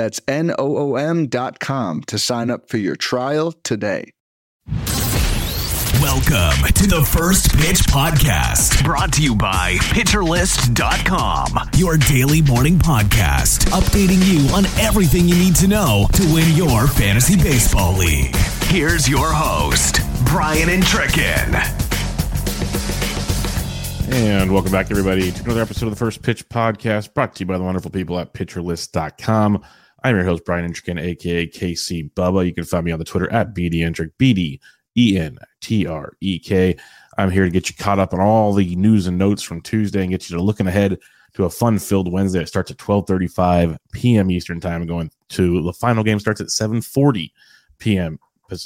That's N-O-O-M dot com to sign up for your trial today. Welcome to the First Pitch Podcast, brought to you by PitcherList.com, your daily morning podcast, updating you on everything you need to know to win your fantasy baseball league. Here's your host, Brian and Tricken. And welcome back, everybody, to another episode of the First Pitch Podcast, brought to you by the wonderful people at PitcherList.com. I'm your host, Brian Entrekin, aka KC Bubba. You can find me on the Twitter at BDentrick, B-D E N T R E K. I'm here to get you caught up on all the news and notes from Tuesday and get you to looking ahead to a fun-filled Wednesday. It starts at 12:35 p.m. Eastern time, going to the final game starts at 7:40 p.m.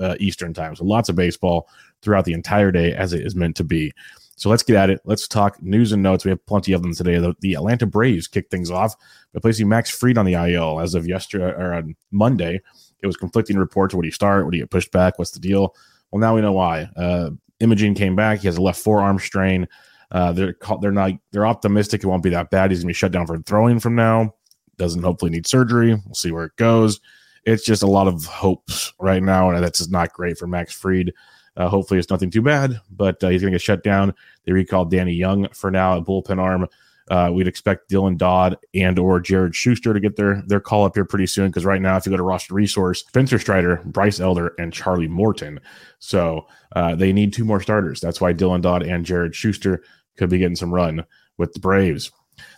Uh, Eastern time. So lots of baseball throughout the entire day, as it is meant to be. So let's get at it. Let's talk news and notes. We have plenty of them today. The, the Atlanta Braves kicked things off by placing Max Fried on the IL as of yesterday or on Monday. It was conflicting reports. What Would he start? What Would he get pushed back? What's the deal? Well, now we know why. Uh, imaging came back. He has a left forearm strain. Uh, they're they're not they're optimistic it won't be that bad. He's gonna be shut down for throwing from now. Doesn't hopefully need surgery. We'll see where it goes. It's just a lot of hopes right now, and that's just not great for Max Fried. Uh, hopefully, it's nothing too bad, but uh, he's going to get shut down. They recalled Danny Young for now, a bullpen arm. Uh, we'd expect Dylan Dodd and or Jared Shuster to get their their call up here pretty soon because right now, if you go to roster resource, Spencer Strider, Bryce Elder, and Charlie Morton. So uh, they need two more starters. That's why Dylan Dodd and Jared Shuster could be getting some run with the Braves.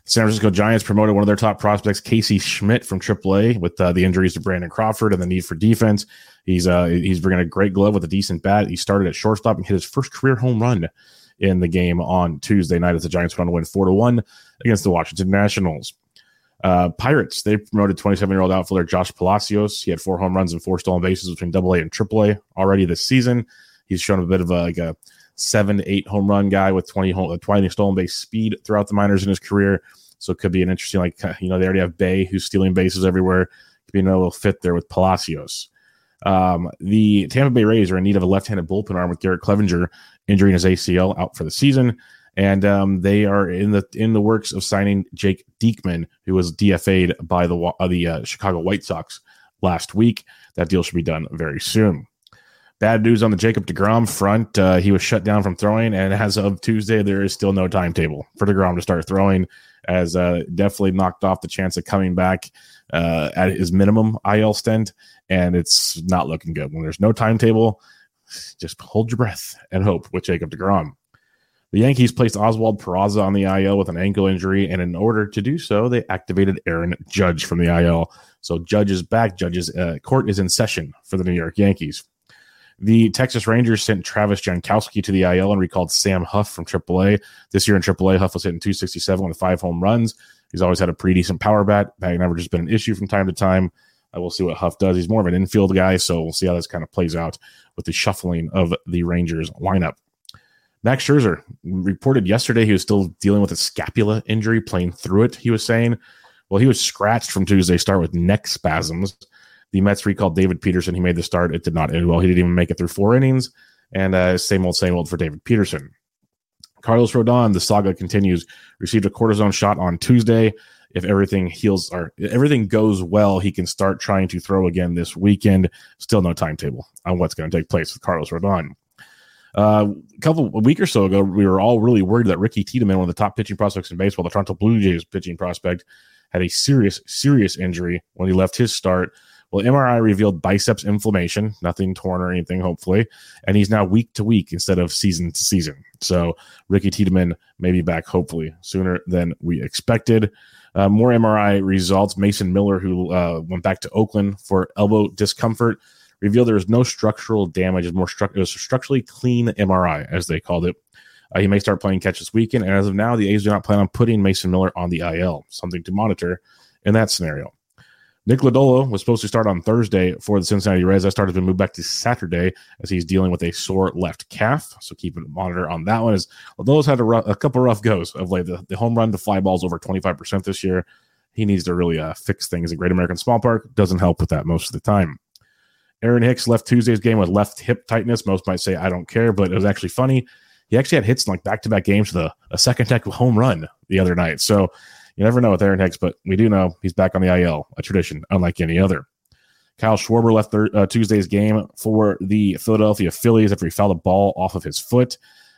The San Francisco Giants promoted one of their top prospects, Casey Schmitt, from AAA, with uh, the injuries to Brandon Crawford and the need for defense. He's uh, he's bringing a great glove with a decent bat. He started at shortstop and hit his first career home run in the game on Tuesday night as the Giants went on to win four to one against the Washington Nationals. Uh, Pirates they promoted 27 year old outfielder Josh Palacios. He had four home runs and four stolen bases between Double A and Triple A already this season. He's shown a bit of a, like a seven to eight home run guy with 20 home, 20 stolen base speed throughout the minors in his career. So it could be an interesting, like, you know, they already have Bay who's stealing bases everywhere. Could be another little fit there with Palacios. Um, the Tampa Bay Rays are in need of a left-handed bullpen arm with Garrett Cleavinger injuring his ACL out for the season, and um, they are in the in the works of signing Jake Diekman, who was DFA'd by the uh, the uh, Chicago White Sox last week. That deal should be done very soon. Bad news on the Jacob DeGrom front. Uh, he was shut down from throwing, and as of Tuesday, there is still no timetable for DeGrom to start throwing as uh, definitely knocked off the chance of coming back uh, at his minimum IL stint, and it's not looking good. When there's no timetable, just hold your breath and hope with Jacob DeGrom. The Yankees placed Oswald Peraza on the IL with an ankle injury, and in order to do so, they activated Aaron Judge from the IL. So Judge is back. Judge's uh, court is in session for the New York Yankees. The Texas Rangers sent Travis Jankowski to the IL and recalled Sam Huff from AAA. This year in AAA, Huff was hitting 267 with five home runs. He's always had a pretty decent power bat. Batting average has been an issue from time to time. Uh, I will see what Huff does. He's more of an infield guy, so we'll see how this kind of plays out with the shuffling of the Rangers lineup. Max Scherzer reported yesterday he was still dealing with a scapula injury, playing through it. He was saying, well, he was scratched from Tuesday's start with neck spasms. The Mets recalled David Peterson. He made the start. It did not end well. He didn't even make it through four innings. And uh, same old, same old for David Peterson. Carlos Rodon, the saga continues. Received a cortisone shot on Tuesday. If everything heals or everything goes well, he can start trying to throw again this weekend. Still no timetable on what's going to take place with Carlos Rodon. Uh, a couple a week or so ago, we were all really worried that Ricky Tiedemann, one of the top pitching prospects in baseball, the Toronto Blue Jays pitching prospect, had a serious, serious injury when he left his start well, MRI revealed biceps inflammation, nothing torn or anything, hopefully. And he's now week to week instead of season to season. So Ricky Tiedemann may be back, hopefully, sooner than we expected. Uh, more MRI results. Mason Miller, who uh, went back to Oakland for elbow discomfort, revealed there was no structural damage. It, more stru- it was structurally clean MRI, as they called it. Uh, he may start playing catch this weekend. And as of now, the A's do not plan on putting Mason Miller on the IL, something to monitor in that scenario. Nick Lodolo was supposed to start on Thursday for the Cincinnati Reds. That started to move back to Saturday as he's dealing with a sore left calf. So keep a monitor on that one. As Lodolo's had a, rough, a couple rough goes of late. The, the, home run to fly balls over 25% this year. He needs to really uh, fix things at Great American Small Park. Doesn't help with that most of the time. Aaron Hicks left Tuesday's game with left hip tightness. Most might say I don't care, but it was actually funny. He actually had hits in like back to back games with a, a second deck home run the other night. So you never know with Aaron Hicks, but we do know he's back on the IL, a tradition unlike any other. Kyle Schwarber left thir- uh, Tuesday's game for the Philadelphia Phillies after he fouled a ball off of his foot.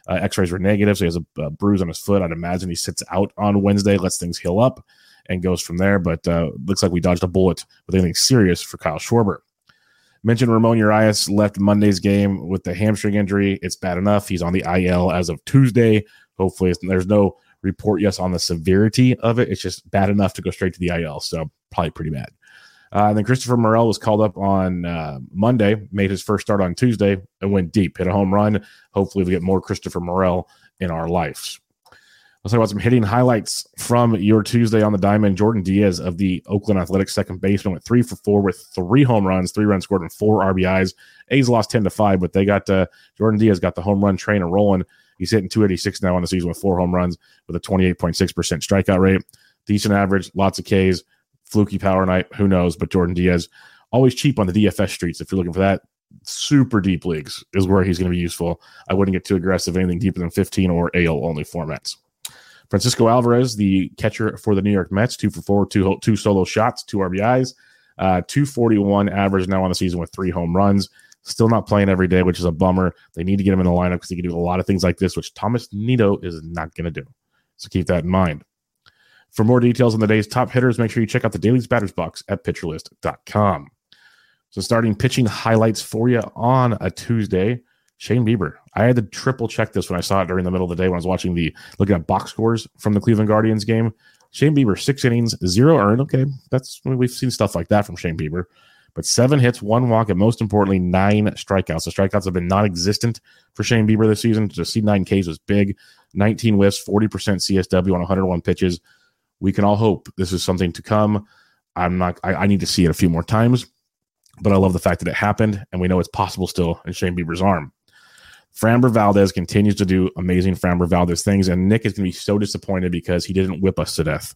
Uh, X-rays were negative, so he has a, a, bruise on his foot. I'd imagine he sits out on Wednesday, lets things heal up, and goes from there. But uh, looks like we dodged a bullet with anything serious for Kyle Schwarber. Mentioned Ramon Urias left Monday's game with the hamstring injury. It's bad enough. He's on the IL as of Tuesday. Hopefully, there's no report yes on the severity of it. It's just bad enough to go straight to the IL. So probably pretty bad. Uh, and then Christopher Morel was called up on uh, Monday, made his first start on Tuesday, and went deep, hit a home run. Hopefully, we get more Christopher Morel in our lives. Let's talk about some hitting highlights from your Tuesday on the diamond. Jordan Diaz of the Oakland Athletics second baseman went three for four with three home runs, three runs scored, and four RBIs. A's lost 10 to 5, but they got uh, Jordan Diaz got the home run train rolling. He's hitting 286 now on the season with four home runs with a 28.6% strikeout rate. Decent average, lots of Ks, fluky power night. Who knows? But Jordan Diaz, always cheap on the DFS streets. If you're looking for that, super deep leagues is where he's going to be useful. I wouldn't get too aggressive, anything deeper than 15 or AL only formats. Francisco Alvarez, the catcher for the New York Mets, two for four, two, two solo shots, two RBIs, uh, 241 average now on the season with three home runs. Still not playing every day, which is a bummer. They need to get him in the lineup because he can do a lot of things like this, which Thomas Nido is not going to do. So keep that in mind. For more details on the day's top hitters, make sure you check out the Daily's Batters Box at pitcherlist.com. So, starting pitching highlights for you on a Tuesday, Shane Bieber. I had to triple check this when I saw it during the middle of the day when I was watching the looking at box scores from the Cleveland Guardians game. Shane Bieber, six innings, zero earned. Okay, that's we've seen stuff like that from Shane Bieber but seven hits, one walk, and most importantly, nine strikeouts. The strikeouts have been non existent for Shane Bieber this season. To see nine Ks was big. 19 whiffs, 40% CSW on 101 pitches. We can all hope this is something to come. I'm not, I, I need to see it a few more times, but I love the fact that it happened, and we know it's possible still in Shane Bieber's arm. Framber Valdez continues to do amazing Framber Valdez things, and Nick is going to be so disappointed because he didn't whip us to death.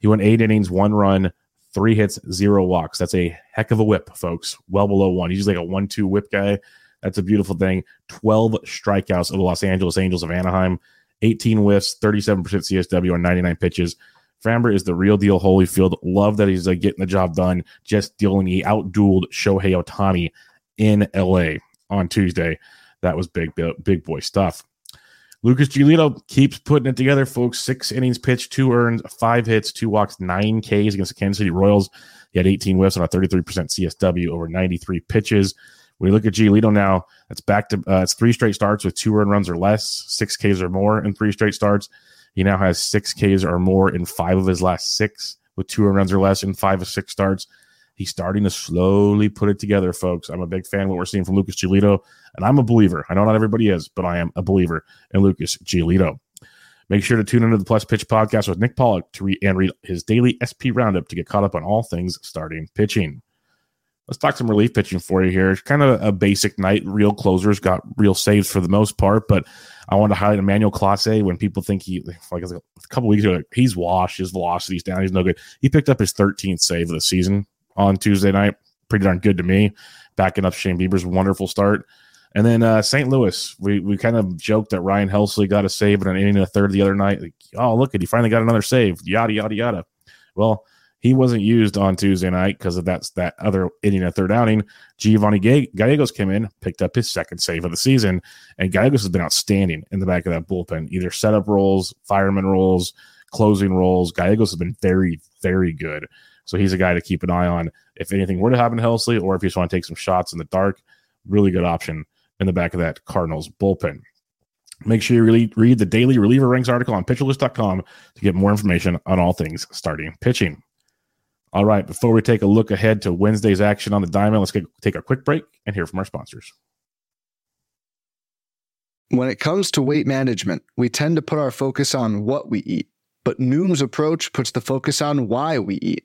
He went eight innings, one run, three hits, zero walks. That's a heck of a whip, folks. Well below one. He's like a one-two whip guy. That's a beautiful thing. 12 strikeouts of the Los Angeles Angels of Anaheim, 18 whiffs, 37% CSW on 99 pitches. Framber is the real deal Holyfield. Love that he's like getting the job done. Just dealing, he outdueled Shohei Ohtani in LA on Tuesday. That was big, big boy stuff. Lucas Giolito keeps putting it together, folks. Six innings pitched, two earned, five hits, two walks, nine Ks against the Kansas City Royals. He had 18 whiffs on a 33% CSW over 93 pitches. When you look at Giolito now, it's back to uh, it's three straight starts with two earned runs or less, six Ks or more in three straight starts. He now has six Ks or more in five of his last six with two earned runs or less in five of six starts. He's starting to slowly put it together, folks. I'm a big fan of what we're seeing from Lucas Giolito, and I'm a believer. I know not everybody is, but I am a believer in Lucas Giolito. Make sure to tune into the Plus Pitch podcast with Nick Pollack to read and read his daily SP roundup to get caught up on all things starting pitching. Let's talk some relief pitching for you here. It's kind of a basic night. Real closers got real saves for the most part, but I want to highlight Emmanuel Clase when people think he, like a couple weeks ago, he's washed, his velocity's down, he's no good. He picked up his 13th save of the season on Tuesday night. Pretty darn good to me. Backing up Shane Bieber's wonderful start. And then uh, St. Louis, we, we kind of joked that Ryan Helsley got a save in an inning and a third the other night. Like, oh, look at he finally got another save. Yada yada yada. Well, he wasn't used on Tuesday night because of that's that other inning and a third outing. Giovanni Gallegos came in, picked up his second save of the season, and Gallegos has been outstanding in the back of that bullpen. Either setup roles, fireman roles, closing roles. Gallegos has been very, very good. So he's a guy to keep an eye on if anything were to happen to Helsley, or if you just want to take some shots in the dark. Really good option in the back of that Cardinals bullpen. Make sure you really read the daily reliever ranks article on pitcherlist.com to get more information on all things starting pitching. All right, before we take a look ahead to Wednesday's action on the diamond, let's get, take a quick break and hear from our sponsors. When it comes to weight management, we tend to put our focus on what we eat, but Noom's approach puts the focus on why we eat.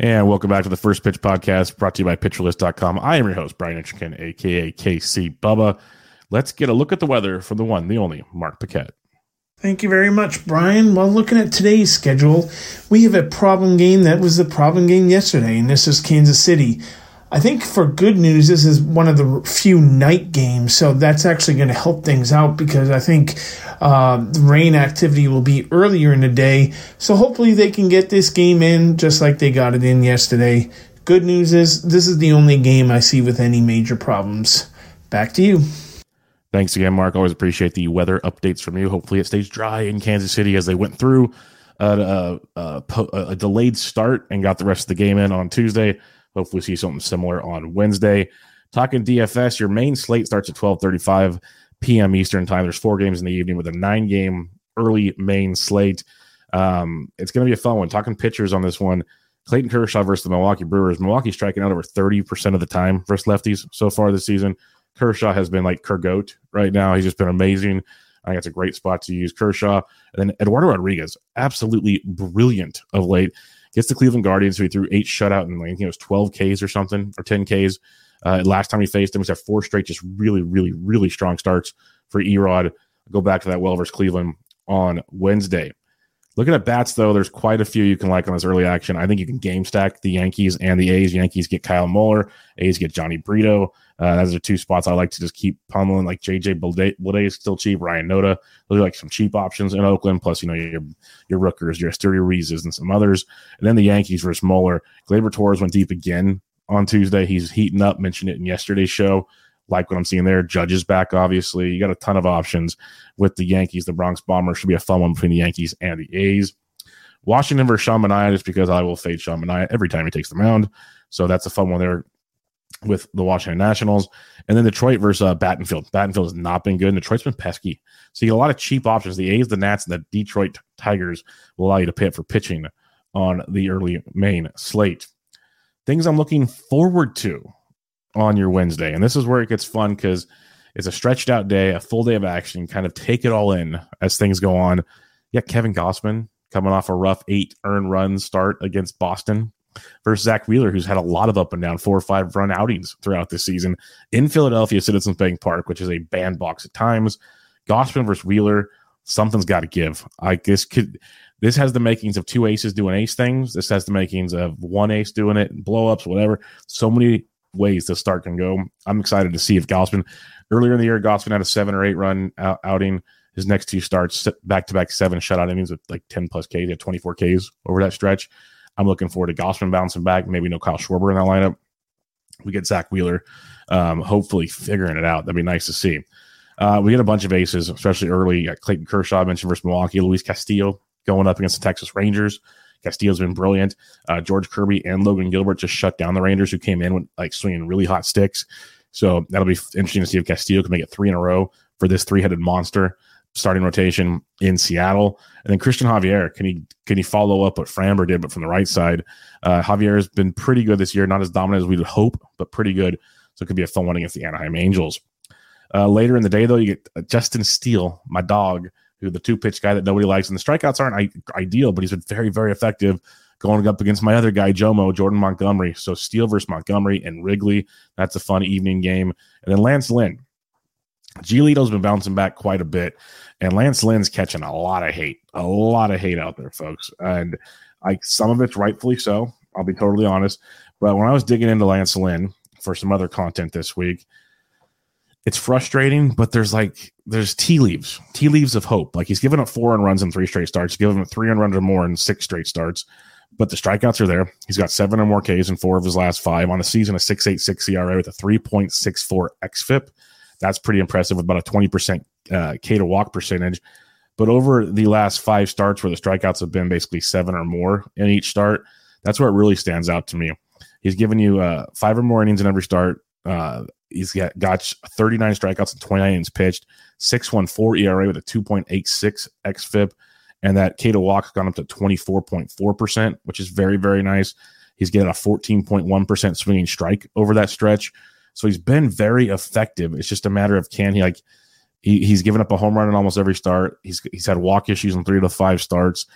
And welcome back to the First Pitch Podcast brought to you by PitcherList.com. I am your host, Brian Entrekin, aka KC Bubba. Let's get a look at the weather from the one, the only Mark Paquette. Thank you very much, Brian. Well, looking at today's schedule, we have a problem game that was the problem game yesterday, and this is Kansas City. I think for good news, this is one of the few night games, so that's actually going to help things out because I think uh, the rain activity will be earlier in the day. So hopefully they can get this game in just like they got it in yesterday. Good news is this is the only game I see with any major problems. Back to you. Thanks again, Mark. Always appreciate the weather updates from you. Hopefully, it stays dry in Kansas City as they went through uh, uh, uh, a, a, a, a delayed start and got the rest of the game in on Tuesday. Hopefully, see something similar on Wednesday. Talking DFS, your main slate starts at twelve thirty-five p.m. Eastern time. There's four games in the evening with a nine-game early main slate. Um, it's going to be a fun one. Talking pitchers on this one. Clayton Kershaw versus the Milwaukee Brewers. Milwaukee striking out over 30% of the time versus lefties so far this season. Kershaw has been like Kergoat right now. He's just been amazing. I think it's a great spot to use Kershaw. And then Eduardo Rodriguez, absolutely brilliant of late. Gets the Cleveland Guardians, who he threw eight shutout and I think it was 12 Ks or something, or 10 Ks. Uh, last time he faced them, he's had four straight, just really, really, really strong starts for Erod. Go back to that well versus Cleveland on Wednesday. Looking at bats, though, there's quite a few you can like on this early action. I think you can game stack the Yankees and the A's. Yankees get Kyle Muller, A's get Jhony Brito. Uh, those are two spots I like to just keep pummeling. Like JJ Bleday is still cheap. Ryan Noda, those are like some cheap options in Oakland. Plus, you know your your Rookers, your Asturias, and some others. And then the Yankees versus Muller. Gleyber Torres went deep again on Tuesday. He's heating up. Mentioned it in yesterday's show. Like what I'm seeing there. Judges back, obviously. You got a ton of options with the Yankees. The Bronx Bombers should be a fun one between the Yankees and the A's. Washington versus Sean Manaea, just because I will fade Sean Manaea every time he takes the mound. So that's a fun one there with the Washington Nationals. And then Detroit versus uh, Battenfield. Battenfield has not been good. And Detroit's been pesky. So you get a lot of cheap options. The A's, the Nats, and the Detroit Tigers will allow you to pay up for pitching on the early main slate. Things I'm looking forward to on your Wednesday. And this is where it gets fun because it's a stretched out day, a full day of action. Kind of take it all in as things go on. Yeah, Kevin Gausman coming off a rough eight earned run start against Boston versus Zack Wheeler, who's had a lot of up and down four or five run outings throughout this season in Philadelphia Citizens Bank Park, which is a bandbox at times. Gausman versus Wheeler, something's got to give. I guess could this has the makings of two aces doing ace things. This has the makings of one ace doing it, blow ups, whatever. So many ways the start can go. I'm excited to see if Gausman earlier in the year, Gausman had a seven or eight run out, outing. His next two starts back to back seven shutout innings with like 10 plus Ks. He had 24 Ks over that stretch. I'm looking forward to Gausman bouncing back. Maybe no Kyle Schwarber in that lineup. We get Zack Wheeler, um, hopefully figuring it out. That'd be nice to see. Uh, we get a bunch of aces, especially early. Clayton Kershaw mentioned versus Milwaukee. Luis Castillo going up against the Texas Rangers. Castillo's been brilliant. Uh, George Kirby and Logan Gilbert just shut down the Rangers, who came in with like swinging really hot sticks. So that'll be interesting to see if Castillo can make it three in a row for this three-headed monster starting rotation in Seattle. And then Cristian Javier, can he can he follow up what Framber did, but from the right side? Uh, Javier has been pretty good this year, not as dominant as we would hope, but pretty good. So it could be a fun one against the Anaheim Angels. Uh, later in the day, though, you get uh, Justin Steele, my dog, who the two pitch guy that nobody likes, and the strikeouts aren't ideal, but he's been very very effective going up against my other guy, Jomo, Jordan Montgomery. So Steele versus Montgomery and Wrigley. That's a fun evening game. And then Lance Lynn. Giolito's been bouncing back quite a bit, and Lance Lynn's catching a lot of hate, a lot of hate out there, folks. And I some of it's rightfully so. I'll be totally honest. But when I was digging into Lance Lynn, for some other content this week. It's frustrating, but there's like there's tea leaves, tea leaves of hope. Like he's given up four on runs in three straight starts, given up three on runs or more in six straight starts. But the strikeouts are there. He's got seven or more Ks in four of his last five on a season, a 6.86 ERA with a 3.64 xFIP. That's pretty impressive with about a 20% uh, K to walk percentage. But over the last five starts where the strikeouts have been basically seven or more in each start, that's where it really stands out to me. He's given you uh, five or more innings in every start. Uh, he's got, got 39 strikeouts and 29 innings pitched, 6.14 ERA with a 2.86 xFIP and that K to walk gone up to 24.4%, which is very, very nice. He's getting a 14.1% swinging strike over that stretch. So he's been very effective. It's just a matter of can he like he, he's given up a home run in almost every start. He's he's had walk issues in three to five starts.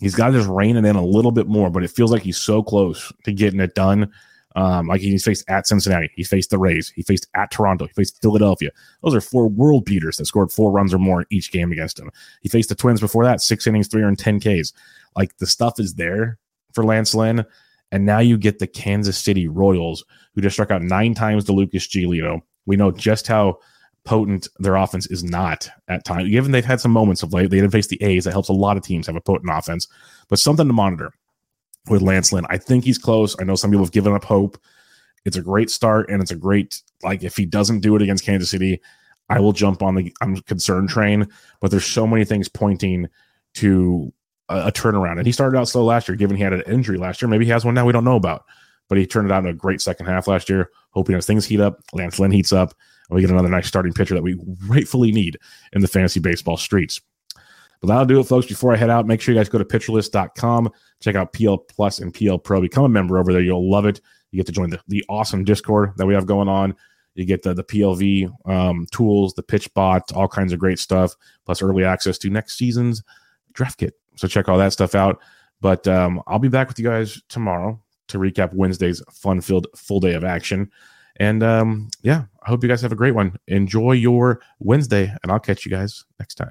He's got to just rein it in a little bit more, but it feels like he's so close to getting it done. Um, like he's faced at Cincinnati, he faced the Rays, he faced at Toronto, he faced Philadelphia. Those are four world beaters that scored four runs or more in each game against him. He faced the Twins before that, six innings, 310 Ks. Like the stuff is there for Lance Lynn. And now you get the Kansas City Royals, who just struck out nine times to Lucas Giolito. We know just how potent their offense is not at times. Given they've had some moments of late, they did face the A's. That helps a lot of teams have a potent offense, but something to monitor with Lance Lynn. I think he's close. I know some people have given up hope. It's a great start, and it's a great like if he doesn't do it against Kansas City, I will jump on the I'm concerned train. But there's so many things pointing to a, a, turnaround. And he started out slow last year, given he had an injury last year. Maybe he has one now we don't know about. But he turned it out in a great second half last year. Hoping as things heat up, Lance Lynn heats up, and we get another nice starting pitcher that we rightfully need in the fantasy baseball streets. But that'll do it, folks. Before I head out, make sure you guys go to pitcherlist.com, check out PL Plus and PL Pro. Become a member over there. You'll love it. You get to join the, the awesome Discord that we have going on. You get the, the PLV um, tools, the pitch bot, all kinds of great stuff, plus early access to next season's draft kit. So check all that stuff out. But um, I'll be back with you guys tomorrow to recap Wednesday's fun filled full day of action. And um, yeah, I hope you guys have a great one. Enjoy your Wednesday, and I'll catch you guys next time.